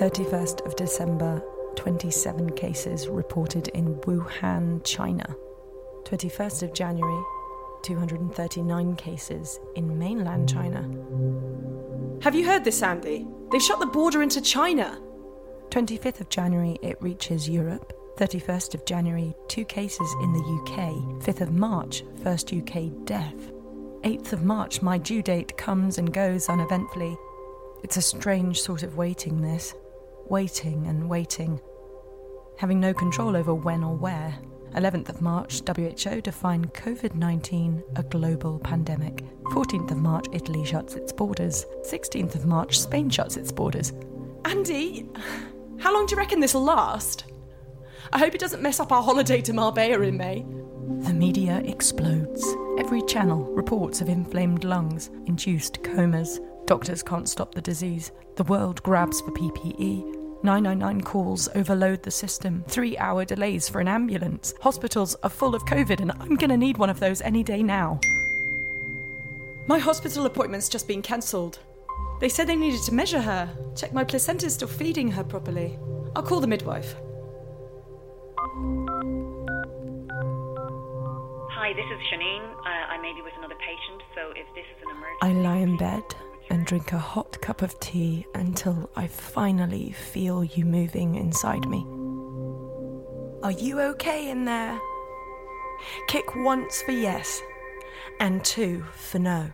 31st of December, 27 cases reported in Wuhan, China. 21st of January, 239 cases in mainland China. Have you heard this, Andy? They've shut the border into China. 25th of January, it reaches Europe. 31st of January, two cases in the UK. 5th of March, first UK death. 8th of March, my due date comes and goes uneventfully. It's a strange sort of waiting, this. Waiting and waiting. Having no control over when or where. 11th of March, WHO defined COVID 19 a global pandemic. 14th of March, Italy shuts its borders. 16th of March, Spain shuts its borders. Andy, how long do you reckon this will last? I hope it doesn't mess up our holiday to Marbella in May. The media explodes. Every channel reports of inflamed lungs, induced comas. Doctors can't stop the disease. The world grabs for PPE. 999 calls overload the system. Three hour delays for an ambulance. Hospitals are full of COVID, and I'm gonna need one of those any day now. My hospital appointment's just been cancelled. They said they needed to measure her, check my placenta's still feeding her properly. I'll call the midwife. Hi, this is Shanine. Uh, I may be with another patient, so if this is an emergency. I lie in bed and drink a hot cup of tea until I finally feel you moving inside me. Are you okay in there? Kick once for yes, and two for no.